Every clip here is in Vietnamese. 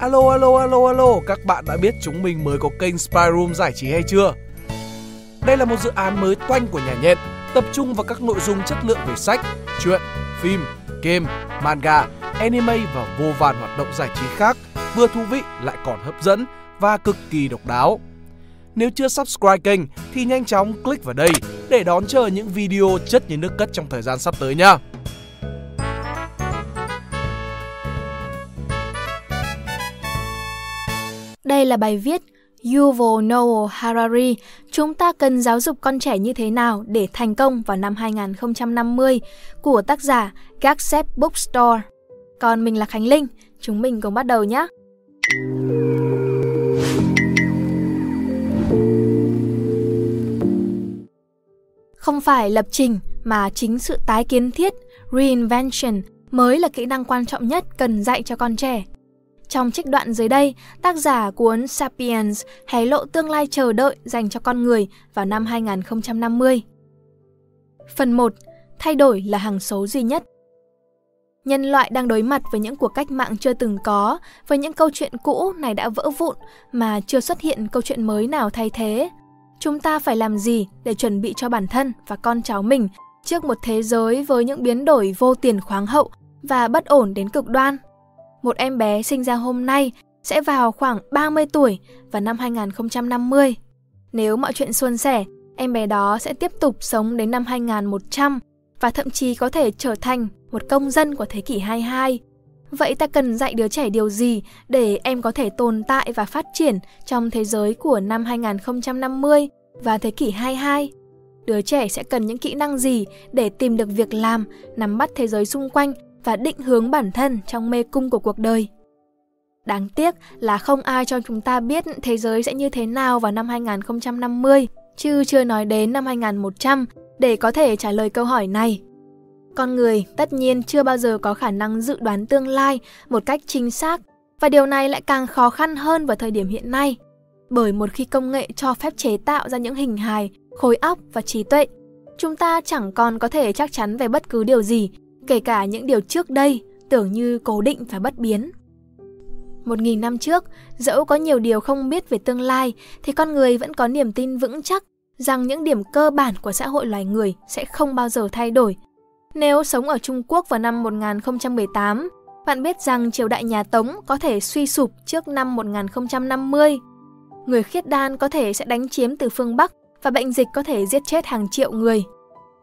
Alo alo alo alo, các bạn đã biết chúng mình mới có kênh Spy Room giải trí hay chưa? Đây là một dự án mới toanh của nhà nhện, tập trung vào các nội dung chất lượng về sách, truyện, phim, game, manga, anime và vô vàn hoạt động giải trí khác, vừa thú vị lại còn hấp dẫn và cực kỳ độc đáo. Nếu chưa subscribe kênh thì nhanh chóng click vào đây để đón chờ những video chất như nước cất trong thời gian sắp tới nha. Đây là bài viết Yuval Noah Harari, chúng ta cần giáo dục con trẻ như thế nào để thành công vào năm 2050 của tác giả Gaxep Bookstore. Còn mình là Khánh Linh, chúng mình cùng bắt đầu nhé. Không phải lập trình mà chính sự tái kiến thiết, reinvention mới là kỹ năng quan trọng nhất cần dạy cho con trẻ. Trong trích đoạn dưới đây, tác giả cuốn Sapiens hé lộ tương lai chờ đợi dành cho con người vào năm 2050. Phần 1. Thay đổi là hàng số duy nhất. Nhân loại đang đối mặt với những cuộc cách mạng chưa từng có, với những câu chuyện cũ này đã vỡ vụn mà chưa xuất hiện câu chuyện mới nào thay thế. Chúng ta phải làm gì để chuẩn bị cho bản thân và con cháu mình trước một thế giới với những biến đổi vô tiền khoáng hậu và bất ổn đến cực đoan? Một em bé sinh ra hôm nay sẽ vào khoảng 30 tuổi vào năm 2050. Nếu mọi chuyện suôn sẻ, em bé đó sẽ tiếp tục sống đến năm 2100 và thậm chí có thể trở thành một công dân của thế kỷ 22. Vậy ta cần dạy đứa trẻ điều gì để em có thể tồn tại và phát triển trong thế giới của năm 2050 và thế kỷ 22? Đứa trẻ sẽ cần những kỹ năng gì để tìm được việc làm, nắm bắt thế giới xung quanh và định hướng bản thân trong mê cung của cuộc đời. Đáng tiếc là không ai cho chúng ta biết thế giới sẽ như thế nào vào năm 2050, chứ chưa nói đến năm 2100 để có thể trả lời câu hỏi này. Con người tất nhiên chưa bao giờ có khả năng dự đoán tương lai một cách chính xác và điều này lại càng khó khăn hơn vào thời điểm hiện nay. Bởi một khi công nghệ cho phép chế tạo ra những hình hài, khối óc và trí tuệ, chúng ta chẳng còn có thể chắc chắn về bất cứ điều gì kể cả những điều trước đây tưởng như cố định và bất biến. Một nghìn năm trước, dẫu có nhiều điều không biết về tương lai, thì con người vẫn có niềm tin vững chắc rằng những điểm cơ bản của xã hội loài người sẽ không bao giờ thay đổi. Nếu sống ở Trung Quốc vào năm 1018, bạn biết rằng triều đại nhà Tống có thể suy sụp trước năm 1050. Người khiết đan có thể sẽ đánh chiếm từ phương Bắc và bệnh dịch có thể giết chết hàng triệu người.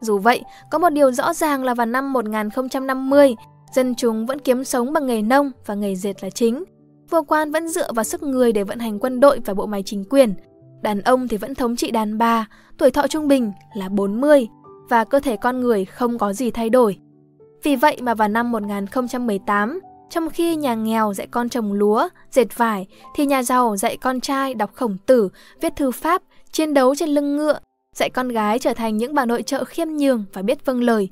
Dù vậy, có một điều rõ ràng là vào năm 1050, dân chúng vẫn kiếm sống bằng nghề nông và nghề dệt là chính. Vua quan vẫn dựa vào sức người để vận hành quân đội và bộ máy chính quyền. Đàn ông thì vẫn thống trị đàn bà, tuổi thọ trung bình là 40 và cơ thể con người không có gì thay đổi. Vì vậy mà vào năm 1018, trong khi nhà nghèo dạy con trồng lúa, dệt vải, thì nhà giàu dạy con trai đọc khổng tử, viết thư pháp, chiến đấu trên lưng ngựa, dạy con gái trở thành những bà nội trợ khiêm nhường và biết vâng lời.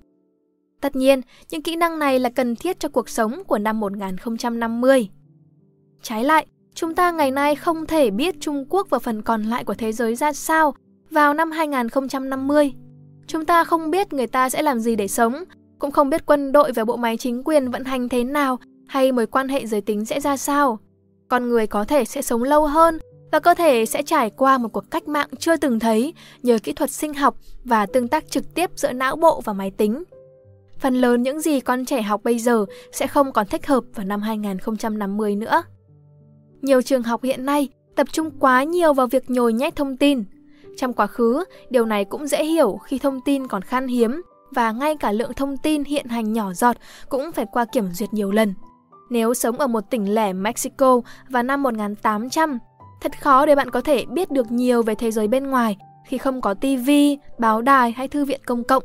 Tất nhiên, những kỹ năng này là cần thiết cho cuộc sống của năm 1050. Trái lại, chúng ta ngày nay không thể biết Trung Quốc và phần còn lại của thế giới ra sao vào năm 2050. Chúng ta không biết người ta sẽ làm gì để sống, cũng không biết quân đội và bộ máy chính quyền vận hành thế nào hay mối quan hệ giới tính sẽ ra sao. Con người có thể sẽ sống lâu hơn và cơ thể sẽ trải qua một cuộc cách mạng chưa từng thấy nhờ kỹ thuật sinh học và tương tác trực tiếp giữa não bộ và máy tính. Phần lớn những gì con trẻ học bây giờ sẽ không còn thích hợp vào năm 2050 nữa. Nhiều trường học hiện nay tập trung quá nhiều vào việc nhồi nhét thông tin. Trong quá khứ, điều này cũng dễ hiểu khi thông tin còn khan hiếm và ngay cả lượng thông tin hiện hành nhỏ giọt cũng phải qua kiểm duyệt nhiều lần. Nếu sống ở một tỉnh lẻ Mexico vào năm 1800 Thật khó để bạn có thể biết được nhiều về thế giới bên ngoài khi không có tivi, báo đài hay thư viện công cộng.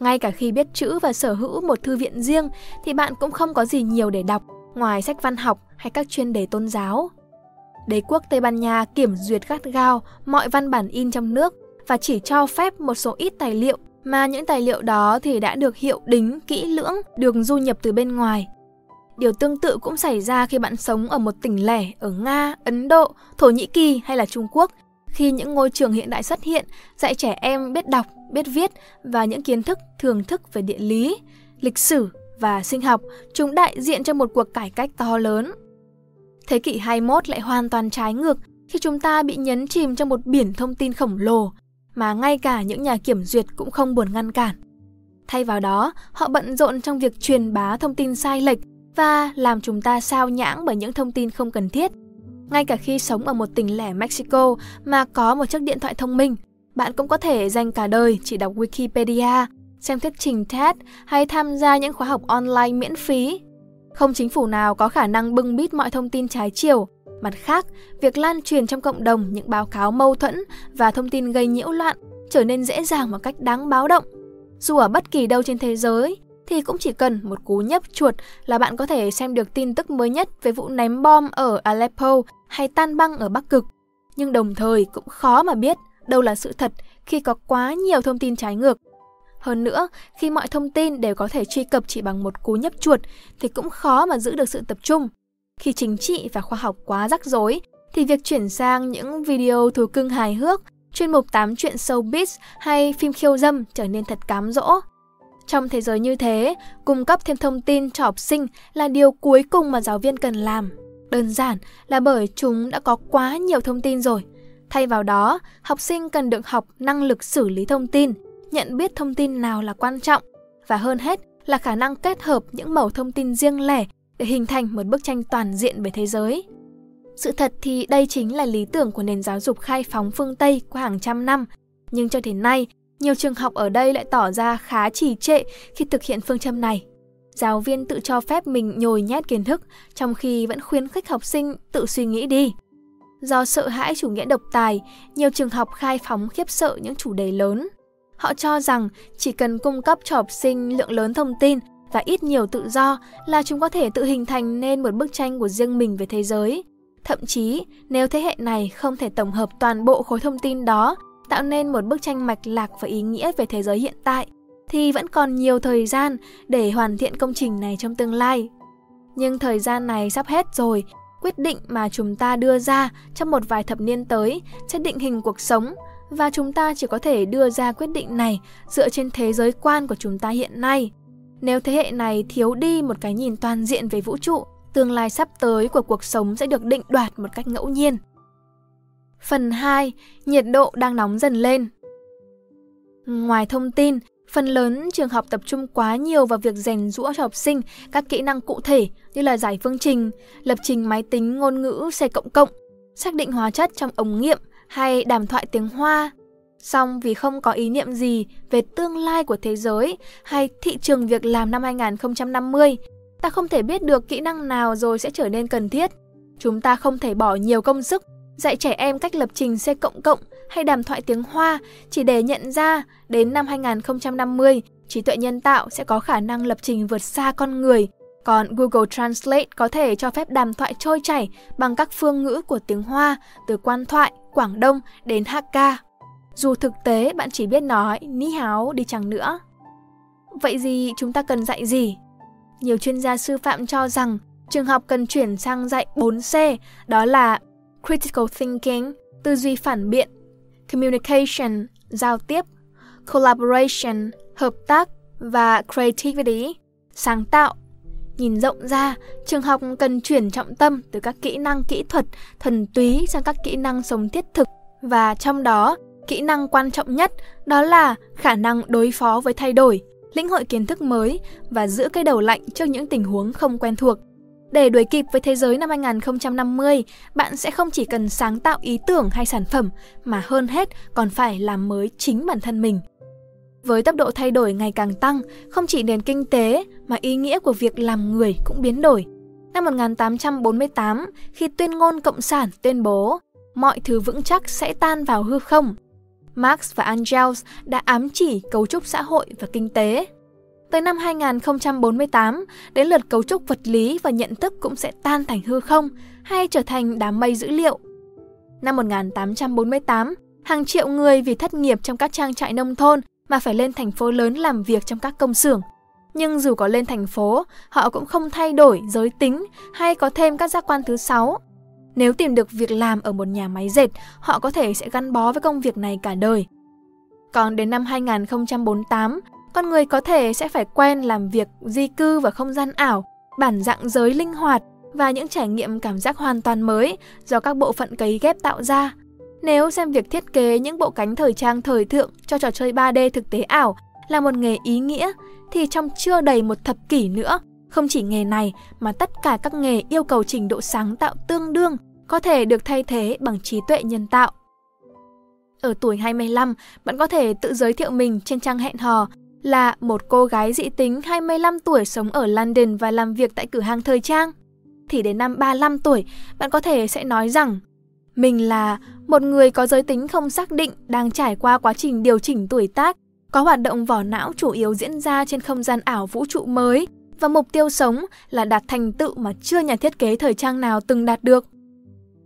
Ngay cả khi biết chữ và sở hữu một thư viện riêng thì bạn cũng không có gì nhiều để đọc ngoài sách văn học hay các chuyên đề tôn giáo. Đế quốc Tây Ban Nha kiểm duyệt gắt gao mọi văn bản in trong nước và chỉ cho phép một số ít tài liệu mà những tài liệu đó thì đã được hiệu đính kỹ lưỡng, được du nhập từ bên ngoài Điều tương tự cũng xảy ra khi bạn sống ở một tỉnh lẻ ở Nga, Ấn Độ, Thổ Nhĩ Kỳ hay là Trung Quốc. Khi những ngôi trường hiện đại xuất hiện, dạy trẻ em biết đọc, biết viết và những kiến thức thường thức về địa lý, lịch sử và sinh học, chúng đại diện cho một cuộc cải cách to lớn. Thế kỷ 21 lại hoàn toàn trái ngược khi chúng ta bị nhấn chìm trong một biển thông tin khổng lồ mà ngay cả những nhà kiểm duyệt cũng không buồn ngăn cản. Thay vào đó, họ bận rộn trong việc truyền bá thông tin sai lệch và làm chúng ta sao nhãng bởi những thông tin không cần thiết. Ngay cả khi sống ở một tỉnh lẻ Mexico mà có một chiếc điện thoại thông minh, bạn cũng có thể dành cả đời chỉ đọc Wikipedia, xem thuyết trình TED hay tham gia những khóa học online miễn phí. Không chính phủ nào có khả năng bưng bít mọi thông tin trái chiều. Mặt khác, việc lan truyền trong cộng đồng những báo cáo mâu thuẫn và thông tin gây nhiễu loạn trở nên dễ dàng một cách đáng báo động. Dù ở bất kỳ đâu trên thế giới, thì cũng chỉ cần một cú nhấp chuột là bạn có thể xem được tin tức mới nhất về vụ ném bom ở Aleppo hay tan băng ở Bắc Cực. Nhưng đồng thời cũng khó mà biết đâu là sự thật khi có quá nhiều thông tin trái ngược. Hơn nữa, khi mọi thông tin đều có thể truy cập chỉ bằng một cú nhấp chuột thì cũng khó mà giữ được sự tập trung. Khi chính trị và khoa học quá rắc rối thì việc chuyển sang những video thú cưng hài hước, chuyên mục tám chuyện showbiz hay phim khiêu dâm trở nên thật cám dỗ. Trong thế giới như thế, cung cấp thêm thông tin cho học sinh là điều cuối cùng mà giáo viên cần làm. Đơn giản là bởi chúng đã có quá nhiều thông tin rồi. Thay vào đó, học sinh cần được học năng lực xử lý thông tin, nhận biết thông tin nào là quan trọng và hơn hết là khả năng kết hợp những mẩu thông tin riêng lẻ để hình thành một bức tranh toàn diện về thế giới. Sự thật thì đây chính là lý tưởng của nền giáo dục khai phóng phương Tây qua hàng trăm năm, nhưng cho đến nay, nhiều trường học ở đây lại tỏ ra khá trì trệ khi thực hiện phương châm này. Giáo viên tự cho phép mình nhồi nhét kiến thức, trong khi vẫn khuyến khích học sinh tự suy nghĩ đi. Do sợ hãi chủ nghĩa độc tài, nhiều trường học khai phóng khiếp sợ những chủ đề lớn. Họ cho rằng chỉ cần cung cấp cho học sinh lượng lớn thông tin và ít nhiều tự do là chúng có thể tự hình thành nên một bức tranh của riêng mình về thế giới. Thậm chí, nếu thế hệ này không thể tổng hợp toàn bộ khối thông tin đó tạo nên một bức tranh mạch lạc và ý nghĩa về thế giới hiện tại, thì vẫn còn nhiều thời gian để hoàn thiện công trình này trong tương lai. Nhưng thời gian này sắp hết rồi, quyết định mà chúng ta đưa ra trong một vài thập niên tới sẽ định hình cuộc sống và chúng ta chỉ có thể đưa ra quyết định này dựa trên thế giới quan của chúng ta hiện nay. Nếu thế hệ này thiếu đi một cái nhìn toàn diện về vũ trụ, tương lai sắp tới của cuộc sống sẽ được định đoạt một cách ngẫu nhiên. Phần 2. Nhiệt độ đang nóng dần lên Ngoài thông tin, phần lớn trường học tập trung quá nhiều vào việc rèn rũa cho học sinh các kỹ năng cụ thể như là giải phương trình, lập trình máy tính ngôn ngữ xe cộng cộng, xác định hóa chất trong ống nghiệm hay đàm thoại tiếng Hoa. Song vì không có ý niệm gì về tương lai của thế giới hay thị trường việc làm năm 2050, ta không thể biết được kỹ năng nào rồi sẽ trở nên cần thiết. Chúng ta không thể bỏ nhiều công sức dạy trẻ em cách lập trình C cộng cộng hay đàm thoại tiếng Hoa chỉ để nhận ra đến năm 2050, trí tuệ nhân tạo sẽ có khả năng lập trình vượt xa con người. Còn Google Translate có thể cho phép đàm thoại trôi chảy bằng các phương ngữ của tiếng Hoa, từ quan thoại, Quảng Đông đến Hakka. Dù thực tế bạn chỉ biết nói ni háo đi chẳng nữa. Vậy gì chúng ta cần dạy gì? Nhiều chuyên gia sư phạm cho rằng trường học cần chuyển sang dạy 4C, đó là critical thinking, tư duy phản biện, communication, giao tiếp, collaboration, hợp tác và creativity, sáng tạo. Nhìn rộng ra, trường học cần chuyển trọng tâm từ các kỹ năng kỹ thuật thuần túy sang các kỹ năng sống thiết thực và trong đó, kỹ năng quan trọng nhất đó là khả năng đối phó với thay đổi, lĩnh hội kiến thức mới và giữ cái đầu lạnh trước những tình huống không quen thuộc. Để đuổi kịp với thế giới năm 2050, bạn sẽ không chỉ cần sáng tạo ý tưởng hay sản phẩm, mà hơn hết còn phải làm mới chính bản thân mình. Với tốc độ thay đổi ngày càng tăng, không chỉ nền kinh tế mà ý nghĩa của việc làm người cũng biến đổi. Năm 1848, khi tuyên ngôn Cộng sản tuyên bố mọi thứ vững chắc sẽ tan vào hư không, Marx và Engels đã ám chỉ cấu trúc xã hội và kinh tế. Tới năm 2048, đến lượt cấu trúc vật lý và nhận thức cũng sẽ tan thành hư không hay trở thành đám mây dữ liệu. Năm 1848, hàng triệu người vì thất nghiệp trong các trang trại nông thôn mà phải lên thành phố lớn làm việc trong các công xưởng. Nhưng dù có lên thành phố, họ cũng không thay đổi giới tính hay có thêm các giác quan thứ sáu. Nếu tìm được việc làm ở một nhà máy dệt, họ có thể sẽ gắn bó với công việc này cả đời. Còn đến năm 2048, con người có thể sẽ phải quen làm việc di cư vào không gian ảo, bản dạng giới linh hoạt và những trải nghiệm cảm giác hoàn toàn mới do các bộ phận cấy ghép tạo ra. Nếu xem việc thiết kế những bộ cánh thời trang thời thượng cho trò chơi 3D thực tế ảo là một nghề ý nghĩa, thì trong chưa đầy một thập kỷ nữa, không chỉ nghề này mà tất cả các nghề yêu cầu trình độ sáng tạo tương đương có thể được thay thế bằng trí tuệ nhân tạo. Ở tuổi 25, bạn có thể tự giới thiệu mình trên trang hẹn hò là một cô gái dị tính 25 tuổi sống ở London và làm việc tại cửa hàng thời trang. Thì đến năm 35 tuổi, bạn có thể sẽ nói rằng mình là một người có giới tính không xác định đang trải qua quá trình điều chỉnh tuổi tác, có hoạt động vỏ não chủ yếu diễn ra trên không gian ảo vũ trụ mới và mục tiêu sống là đạt thành tựu mà chưa nhà thiết kế thời trang nào từng đạt được.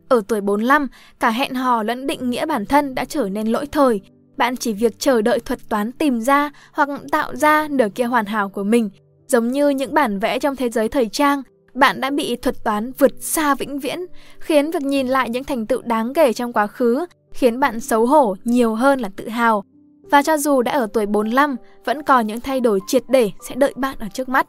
Ở tuổi 45, cả hẹn hò lẫn định nghĩa bản thân đã trở nên lỗi thời. Bạn chỉ việc chờ đợi thuật toán tìm ra hoặc tạo ra nửa kia hoàn hảo của mình. Giống như những bản vẽ trong thế giới thời trang, bạn đã bị thuật toán vượt xa vĩnh viễn, khiến việc nhìn lại những thành tựu đáng kể trong quá khứ khiến bạn xấu hổ nhiều hơn là tự hào. Và cho dù đã ở tuổi 45, vẫn còn những thay đổi triệt để sẽ đợi bạn ở trước mắt.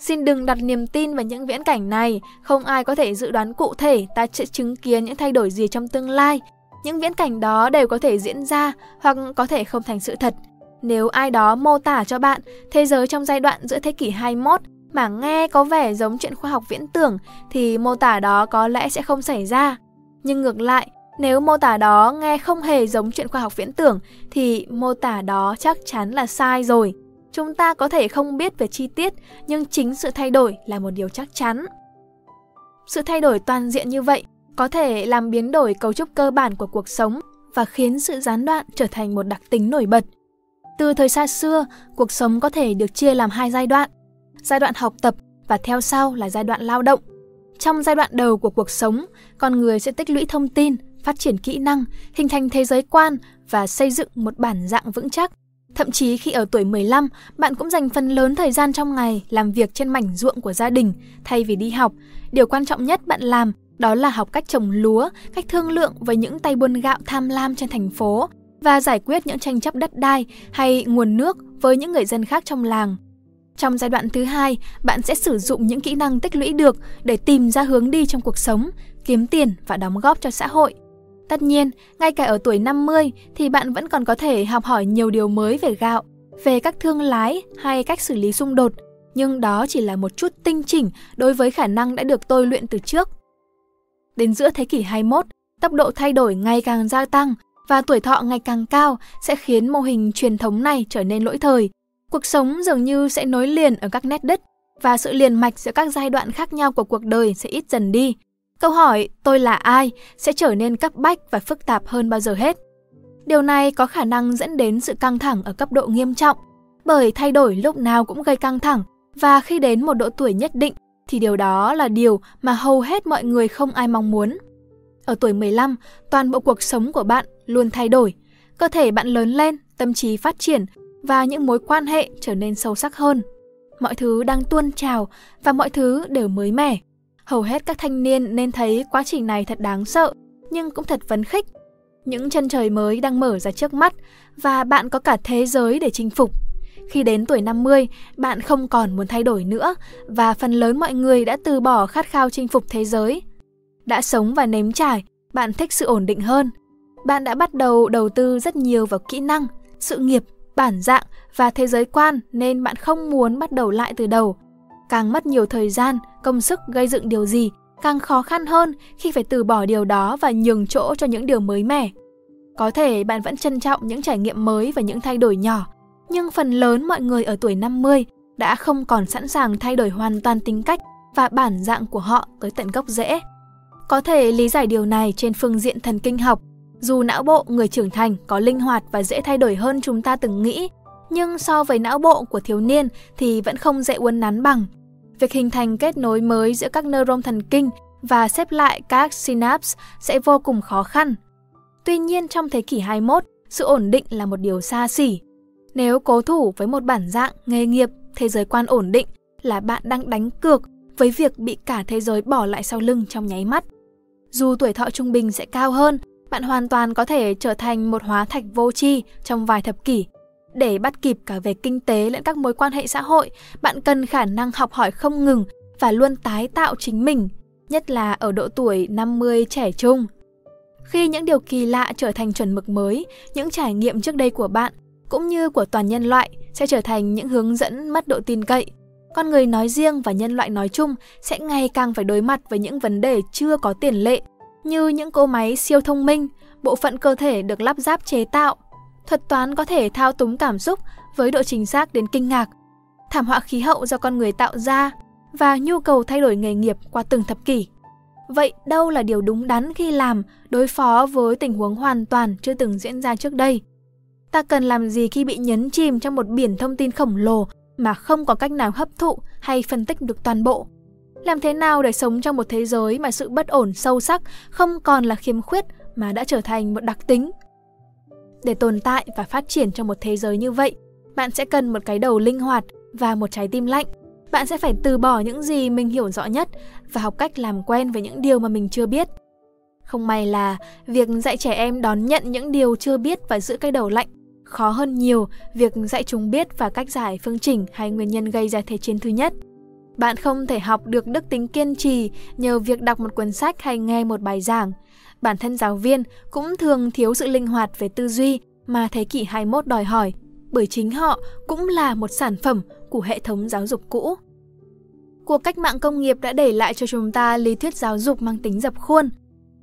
Xin đừng đặt niềm tin vào những viễn cảnh này, không ai có thể dự đoán cụ thể ta sẽ chứng kiến những thay đổi gì trong tương lai. Những viễn cảnh đó đều có thể diễn ra hoặc có thể không thành sự thật. Nếu ai đó mô tả cho bạn thế giới trong giai đoạn giữa thế kỷ 21 mà nghe có vẻ giống chuyện khoa học viễn tưởng thì mô tả đó có lẽ sẽ không xảy ra. Nhưng ngược lại, nếu mô tả đó nghe không hề giống chuyện khoa học viễn tưởng thì mô tả đó chắc chắn là sai rồi. Chúng ta có thể không biết về chi tiết, nhưng chính sự thay đổi là một điều chắc chắn. Sự thay đổi toàn diện như vậy có thể làm biến đổi cấu trúc cơ bản của cuộc sống và khiến sự gián đoạn trở thành một đặc tính nổi bật. Từ thời xa xưa, cuộc sống có thể được chia làm hai giai đoạn, giai đoạn học tập và theo sau là giai đoạn lao động. Trong giai đoạn đầu của cuộc sống, con người sẽ tích lũy thông tin, phát triển kỹ năng, hình thành thế giới quan và xây dựng một bản dạng vững chắc. Thậm chí khi ở tuổi 15, bạn cũng dành phần lớn thời gian trong ngày làm việc trên mảnh ruộng của gia đình thay vì đi học. Điều quan trọng nhất bạn làm đó là học cách trồng lúa, cách thương lượng với những tay buôn gạo tham lam trên thành phố và giải quyết những tranh chấp đất đai hay nguồn nước với những người dân khác trong làng. Trong giai đoạn thứ hai, bạn sẽ sử dụng những kỹ năng tích lũy được để tìm ra hướng đi trong cuộc sống, kiếm tiền và đóng góp cho xã hội. Tất nhiên, ngay cả ở tuổi 50 thì bạn vẫn còn có thể học hỏi nhiều điều mới về gạo, về các thương lái hay cách xử lý xung đột, nhưng đó chỉ là một chút tinh chỉnh đối với khả năng đã được tôi luyện từ trước. Đến giữa thế kỷ 21, tốc độ thay đổi ngày càng gia tăng và tuổi thọ ngày càng cao sẽ khiến mô hình truyền thống này trở nên lỗi thời. Cuộc sống dường như sẽ nối liền ở các nét đứt và sự liền mạch giữa các giai đoạn khác nhau của cuộc đời sẽ ít dần đi. Câu hỏi tôi là ai sẽ trở nên cấp bách và phức tạp hơn bao giờ hết. Điều này có khả năng dẫn đến sự căng thẳng ở cấp độ nghiêm trọng, bởi thay đổi lúc nào cũng gây căng thẳng và khi đến một độ tuổi nhất định thì điều đó là điều mà hầu hết mọi người không ai mong muốn. Ở tuổi 15, toàn bộ cuộc sống của bạn luôn thay đổi. Cơ thể bạn lớn lên, tâm trí phát triển và những mối quan hệ trở nên sâu sắc hơn. Mọi thứ đang tuôn trào và mọi thứ đều mới mẻ. Hầu hết các thanh niên nên thấy quá trình này thật đáng sợ, nhưng cũng thật phấn khích. Những chân trời mới đang mở ra trước mắt và bạn có cả thế giới để chinh phục. Khi đến tuổi 50, bạn không còn muốn thay đổi nữa và phần lớn mọi người đã từ bỏ khát khao chinh phục thế giới. Đã sống và nếm trải, bạn thích sự ổn định hơn. Bạn đã bắt đầu đầu tư rất nhiều vào kỹ năng, sự nghiệp, bản dạng và thế giới quan nên bạn không muốn bắt đầu lại từ đầu càng mất nhiều thời gian, công sức gây dựng điều gì, càng khó khăn hơn khi phải từ bỏ điều đó và nhường chỗ cho những điều mới mẻ. Có thể bạn vẫn trân trọng những trải nghiệm mới và những thay đổi nhỏ, nhưng phần lớn mọi người ở tuổi 50 đã không còn sẵn sàng thay đổi hoàn toàn tính cách và bản dạng của họ tới tận gốc rễ. Có thể lý giải điều này trên phương diện thần kinh học, dù não bộ người trưởng thành có linh hoạt và dễ thay đổi hơn chúng ta từng nghĩ, nhưng so với não bộ của thiếu niên thì vẫn không dễ uốn nắn bằng việc hình thành kết nối mới giữa các neuron thần kinh và xếp lại các synapse sẽ vô cùng khó khăn. Tuy nhiên trong thế kỷ 21, sự ổn định là một điều xa xỉ. Nếu cố thủ với một bản dạng, nghề nghiệp, thế giới quan ổn định là bạn đang đánh cược với việc bị cả thế giới bỏ lại sau lưng trong nháy mắt. Dù tuổi thọ trung bình sẽ cao hơn, bạn hoàn toàn có thể trở thành một hóa thạch vô tri trong vài thập kỷ để bắt kịp cả về kinh tế lẫn các mối quan hệ xã hội, bạn cần khả năng học hỏi không ngừng và luôn tái tạo chính mình, nhất là ở độ tuổi 50 trẻ trung. Khi những điều kỳ lạ trở thành chuẩn mực mới, những trải nghiệm trước đây của bạn cũng như của toàn nhân loại sẽ trở thành những hướng dẫn mất độ tin cậy. Con người nói riêng và nhân loại nói chung sẽ ngày càng phải đối mặt với những vấn đề chưa có tiền lệ, như những cỗ máy siêu thông minh, bộ phận cơ thể được lắp ráp chế tạo, thuật toán có thể thao túng cảm xúc với độ chính xác đến kinh ngạc, thảm họa khí hậu do con người tạo ra và nhu cầu thay đổi nghề nghiệp qua từng thập kỷ. Vậy đâu là điều đúng đắn khi làm đối phó với tình huống hoàn toàn chưa từng diễn ra trước đây? Ta cần làm gì khi bị nhấn chìm trong một biển thông tin khổng lồ mà không có cách nào hấp thụ hay phân tích được toàn bộ? Làm thế nào để sống trong một thế giới mà sự bất ổn sâu sắc không còn là khiếm khuyết mà đã trở thành một đặc tính? Để tồn tại và phát triển trong một thế giới như vậy, bạn sẽ cần một cái đầu linh hoạt và một trái tim lạnh. Bạn sẽ phải từ bỏ những gì mình hiểu rõ nhất và học cách làm quen với những điều mà mình chưa biết. Không may là việc dạy trẻ em đón nhận những điều chưa biết và giữ cái đầu lạnh khó hơn nhiều việc dạy chúng biết và cách giải phương trình hay nguyên nhân gây ra thế chiến thứ nhất. Bạn không thể học được đức tính kiên trì nhờ việc đọc một cuốn sách hay nghe một bài giảng. Bản thân giáo viên cũng thường thiếu sự linh hoạt về tư duy mà thế kỷ 21 đòi hỏi, bởi chính họ cũng là một sản phẩm của hệ thống giáo dục cũ. Cuộc cách mạng công nghiệp đã để lại cho chúng ta lý thuyết giáo dục mang tính dập khuôn.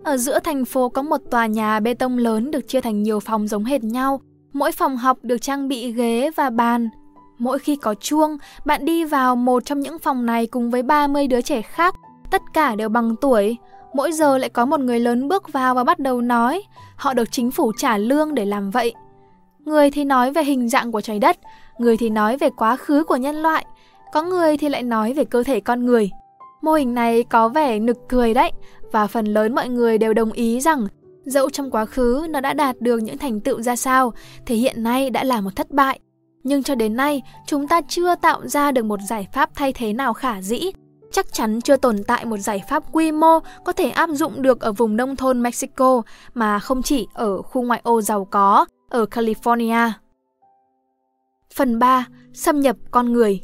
Ở giữa thành phố có một tòa nhà bê tông lớn được chia thành nhiều phòng giống hệt nhau. Mỗi phòng học được trang bị ghế và bàn. Mỗi khi có chuông, bạn đi vào một trong những phòng này cùng với 30 đứa trẻ khác, tất cả đều bằng tuổi. Mỗi giờ lại có một người lớn bước vào và bắt đầu nói. Họ được chính phủ trả lương để làm vậy. Người thì nói về hình dạng của trái đất, người thì nói về quá khứ của nhân loại, có người thì lại nói về cơ thể con người. Mô hình này có vẻ nực cười đấy, và phần lớn mọi người đều đồng ý rằng dẫu trong quá khứ nó đã đạt được những thành tựu ra sao, thì hiện nay đã là một thất bại. Nhưng cho đến nay, chúng ta chưa tạo ra được một giải pháp thay thế nào khả dĩ. Chắc chắn chưa tồn tại một giải pháp quy mô có thể áp dụng được ở vùng nông thôn Mexico mà không chỉ ở khu ngoại ô giàu có, ở California. Phần 3. Xâm nhập con người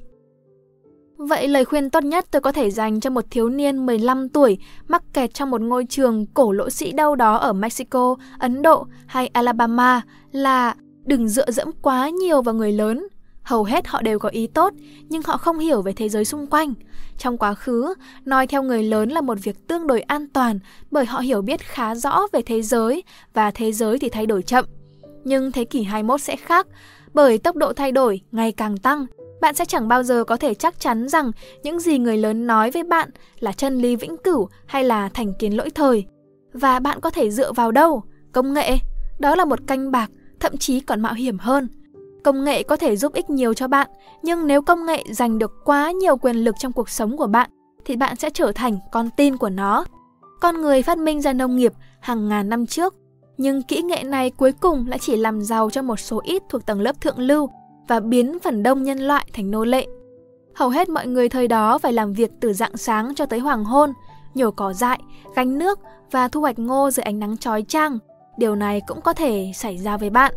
Vậy lời khuyên tốt nhất tôi có thể dành cho một thiếu niên 15 tuổi mắc kẹt trong một ngôi trường cổ lỗ sĩ đâu đó ở Mexico, Ấn Độ hay Alabama là đừng dựa dẫm quá nhiều vào người lớn. Hầu hết họ đều có ý tốt, nhưng họ không hiểu về thế giới xung quanh. Trong quá khứ, nói theo người lớn là một việc tương đối an toàn bởi họ hiểu biết khá rõ về thế giới và thế giới thì thay đổi chậm. Nhưng thế kỷ 21 sẽ khác, bởi tốc độ thay đổi ngày càng tăng bạn sẽ chẳng bao giờ có thể chắc chắn rằng những gì người lớn nói với bạn là chân lý vĩnh cửu hay là thành kiến lỗi thời. Và bạn có thể dựa vào đâu? Công nghệ. Đó là một canh bạc, thậm chí còn mạo hiểm hơn. Công nghệ có thể giúp ích nhiều cho bạn, nhưng nếu công nghệ giành được quá nhiều quyền lực trong cuộc sống của bạn, thì bạn sẽ trở thành con tin của nó. Con người phát minh ra nông nghiệp hàng ngàn năm trước, nhưng kỹ nghệ này cuối cùng lại chỉ làm giàu cho một số ít thuộc tầng lớp thượng lưu và biến phần đông nhân loại thành nô lệ. Hầu hết mọi người thời đó phải làm việc từ dạng sáng cho tới hoàng hôn, nhổ cỏ dại, gánh nước và thu hoạch ngô dưới ánh nắng chói chang. Điều này cũng có thể xảy ra với bạn.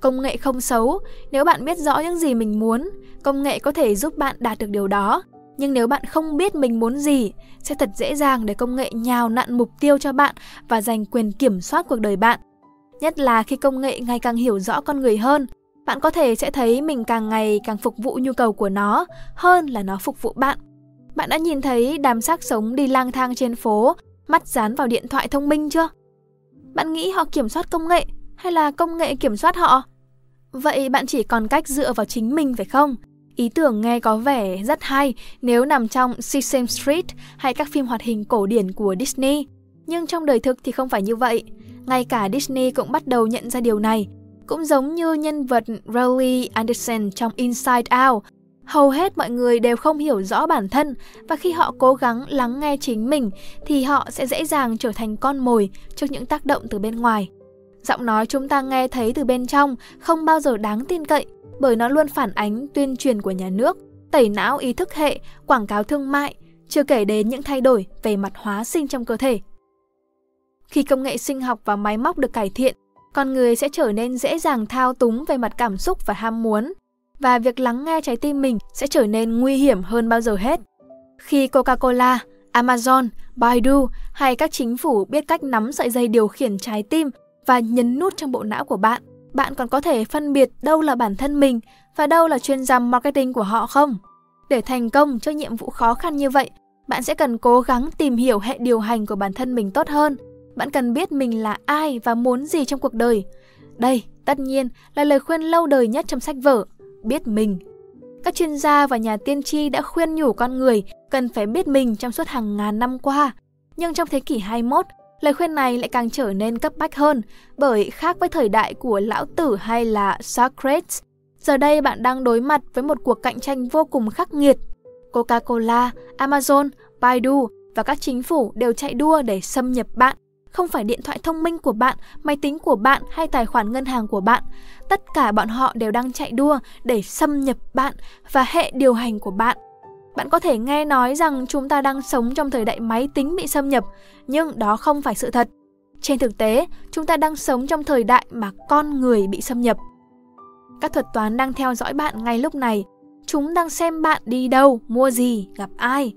Công nghệ không xấu, nếu bạn biết rõ những gì mình muốn, công nghệ có thể giúp bạn đạt được điều đó. Nhưng nếu bạn không biết mình muốn gì, sẽ thật dễ dàng để công nghệ nhào nặn mục tiêu cho bạn và giành quyền kiểm soát cuộc đời bạn. Nhất là khi công nghệ ngày càng hiểu rõ con người hơn, bạn có thể sẽ thấy mình càng ngày càng phục vụ nhu cầu của nó hơn là nó phục vụ bạn. Bạn đã nhìn thấy đám xác sống đi lang thang trên phố, mắt dán vào điện thoại thông minh chưa? Bạn nghĩ họ kiểm soát công nghệ hay là công nghệ kiểm soát họ? Vậy bạn chỉ còn cách dựa vào chính mình phải không? Ý tưởng nghe có vẻ rất hay nếu nằm trong Sesame Street hay các phim hoạt hình cổ điển của Disney. Nhưng trong đời thực thì không phải như vậy. Ngay cả Disney cũng bắt đầu nhận ra điều này cũng giống như nhân vật Riley Anderson trong Inside Out, hầu hết mọi người đều không hiểu rõ bản thân và khi họ cố gắng lắng nghe chính mình thì họ sẽ dễ dàng trở thành con mồi trước những tác động từ bên ngoài. Giọng nói chúng ta nghe thấy từ bên trong không bao giờ đáng tin cậy bởi nó luôn phản ánh tuyên truyền của nhà nước, tẩy não ý thức hệ, quảng cáo thương mại, chưa kể đến những thay đổi về mặt hóa sinh trong cơ thể. Khi công nghệ sinh học và máy móc được cải thiện con người sẽ trở nên dễ dàng thao túng về mặt cảm xúc và ham muốn và việc lắng nghe trái tim mình sẽ trở nên nguy hiểm hơn bao giờ hết. Khi Coca-Cola, Amazon, Baidu hay các chính phủ biết cách nắm sợi dây điều khiển trái tim và nhấn nút trong bộ não của bạn, bạn còn có thể phân biệt đâu là bản thân mình và đâu là chuyên gia marketing của họ không? Để thành công cho nhiệm vụ khó khăn như vậy, bạn sẽ cần cố gắng tìm hiểu hệ điều hành của bản thân mình tốt hơn. Bạn cần biết mình là ai và muốn gì trong cuộc đời. Đây, tất nhiên, là lời khuyên lâu đời nhất trong sách vở, biết mình. Các chuyên gia và nhà tiên tri đã khuyên nhủ con người cần phải biết mình trong suốt hàng ngàn năm qua. Nhưng trong thế kỷ 21, lời khuyên này lại càng trở nên cấp bách hơn, bởi khác với thời đại của lão tử hay là Socrates, giờ đây bạn đang đối mặt với một cuộc cạnh tranh vô cùng khắc nghiệt. Coca-Cola, Amazon, Baidu và các chính phủ đều chạy đua để xâm nhập bạn không phải điện thoại thông minh của bạn, máy tính của bạn hay tài khoản ngân hàng của bạn. Tất cả bọn họ đều đang chạy đua để xâm nhập bạn và hệ điều hành của bạn. Bạn có thể nghe nói rằng chúng ta đang sống trong thời đại máy tính bị xâm nhập, nhưng đó không phải sự thật. Trên thực tế, chúng ta đang sống trong thời đại mà con người bị xâm nhập. Các thuật toán đang theo dõi bạn ngay lúc này. Chúng đang xem bạn đi đâu, mua gì, gặp ai.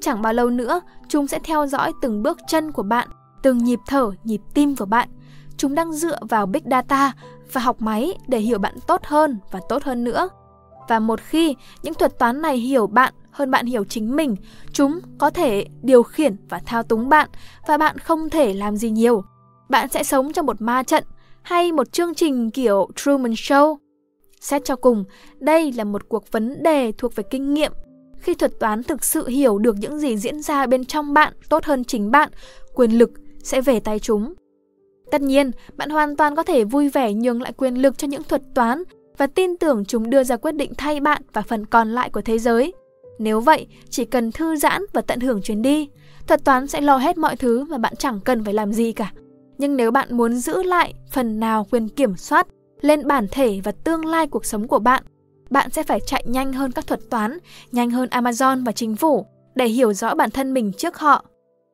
Chẳng bao lâu nữa, chúng sẽ theo dõi từng bước chân của bạn từng nhịp thở, nhịp tim của bạn. Chúng đang dựa vào Big Data và học máy để hiểu bạn tốt hơn và tốt hơn nữa. Và một khi những thuật toán này hiểu bạn hơn bạn hiểu chính mình, chúng có thể điều khiển và thao túng bạn và bạn không thể làm gì nhiều. Bạn sẽ sống trong một ma trận hay một chương trình kiểu Truman Show. Xét cho cùng, đây là một cuộc vấn đề thuộc về kinh nghiệm. Khi thuật toán thực sự hiểu được những gì diễn ra bên trong bạn tốt hơn chính bạn, quyền lực sẽ về tay chúng. Tất nhiên, bạn hoàn toàn có thể vui vẻ nhường lại quyền lực cho những thuật toán và tin tưởng chúng đưa ra quyết định thay bạn và phần còn lại của thế giới. Nếu vậy, chỉ cần thư giãn và tận hưởng chuyến đi, thuật toán sẽ lo hết mọi thứ mà bạn chẳng cần phải làm gì cả. Nhưng nếu bạn muốn giữ lại phần nào quyền kiểm soát lên bản thể và tương lai cuộc sống của bạn, bạn sẽ phải chạy nhanh hơn các thuật toán, nhanh hơn Amazon và chính phủ để hiểu rõ bản thân mình trước họ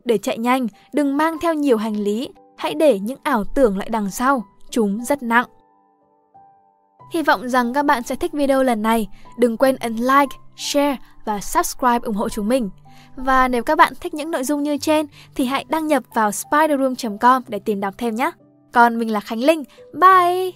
để chạy nhanh, đừng mang theo nhiều hành lý, hãy để những ảo tưởng lại đằng sau, chúng rất nặng. Hy vọng rằng các bạn sẽ thích video lần này. Đừng quên ấn like, share và subscribe ủng hộ chúng mình. Và nếu các bạn thích những nội dung như trên thì hãy đăng nhập vào spiderroom.com để tìm đọc thêm nhé. Còn mình là Khánh Linh. Bye!